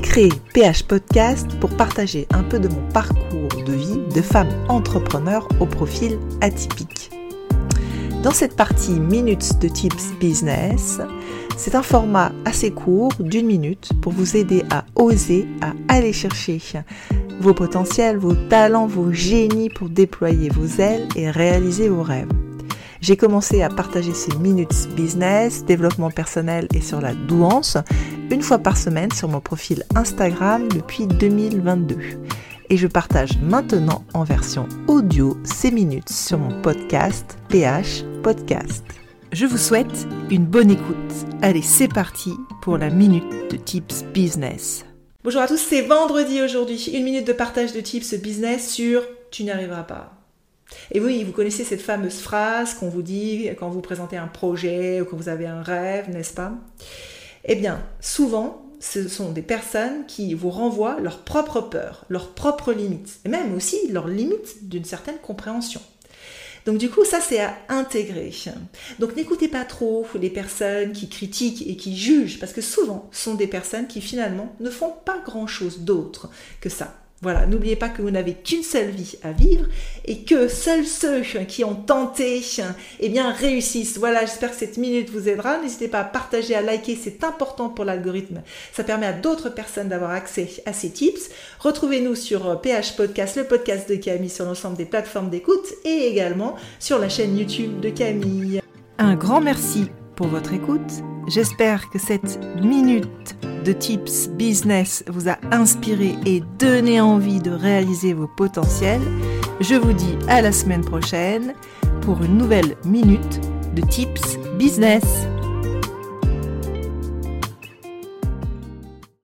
créé PH Podcast pour partager un peu de mon parcours de vie de femme entrepreneur au profil atypique. Dans cette partie Minutes de Tips Business, c'est un format assez court d'une minute pour vous aider à oser, à aller chercher vos potentiels, vos talents, vos génies pour déployer vos ailes et réaliser vos rêves. J'ai commencé à partager ces minutes business, développement personnel et sur la douance une fois par semaine sur mon profil Instagram depuis 2022. Et je partage maintenant en version audio ces minutes sur mon podcast PH Podcast. Je vous souhaite une bonne écoute. Allez, c'est parti pour la minute de tips business. Bonjour à tous, c'est vendredi aujourd'hui. Une minute de partage de tips business sur Tu n'y arriveras pas. Et oui, vous connaissez cette fameuse phrase qu'on vous dit quand vous présentez un projet ou quand vous avez un rêve, n'est-ce pas? Eh bien, souvent, ce sont des personnes qui vous renvoient leurs propres peurs, leurs propres limites, et même aussi leurs limites d'une certaine compréhension. Donc du coup, ça c'est à intégrer. Donc n'écoutez pas trop les personnes qui critiquent et qui jugent, parce que souvent, ce sont des personnes qui finalement ne font pas grand-chose d'autre que ça. Voilà, n'oubliez pas que vous n'avez qu'une seule vie à vivre et que seuls ceux qui ont tenté eh bien, réussissent. Voilà, j'espère que cette minute vous aidera. N'hésitez pas à partager, à liker, c'est important pour l'algorithme. Ça permet à d'autres personnes d'avoir accès à ces tips. Retrouvez-nous sur PH Podcast, le podcast de Camille sur l'ensemble des plateformes d'écoute et également sur la chaîne YouTube de Camille. Un grand merci pour votre écoute. J'espère que cette minute de tips business vous a inspiré et donné envie de réaliser vos potentiels. Je vous dis à la semaine prochaine pour une nouvelle minute de tips business.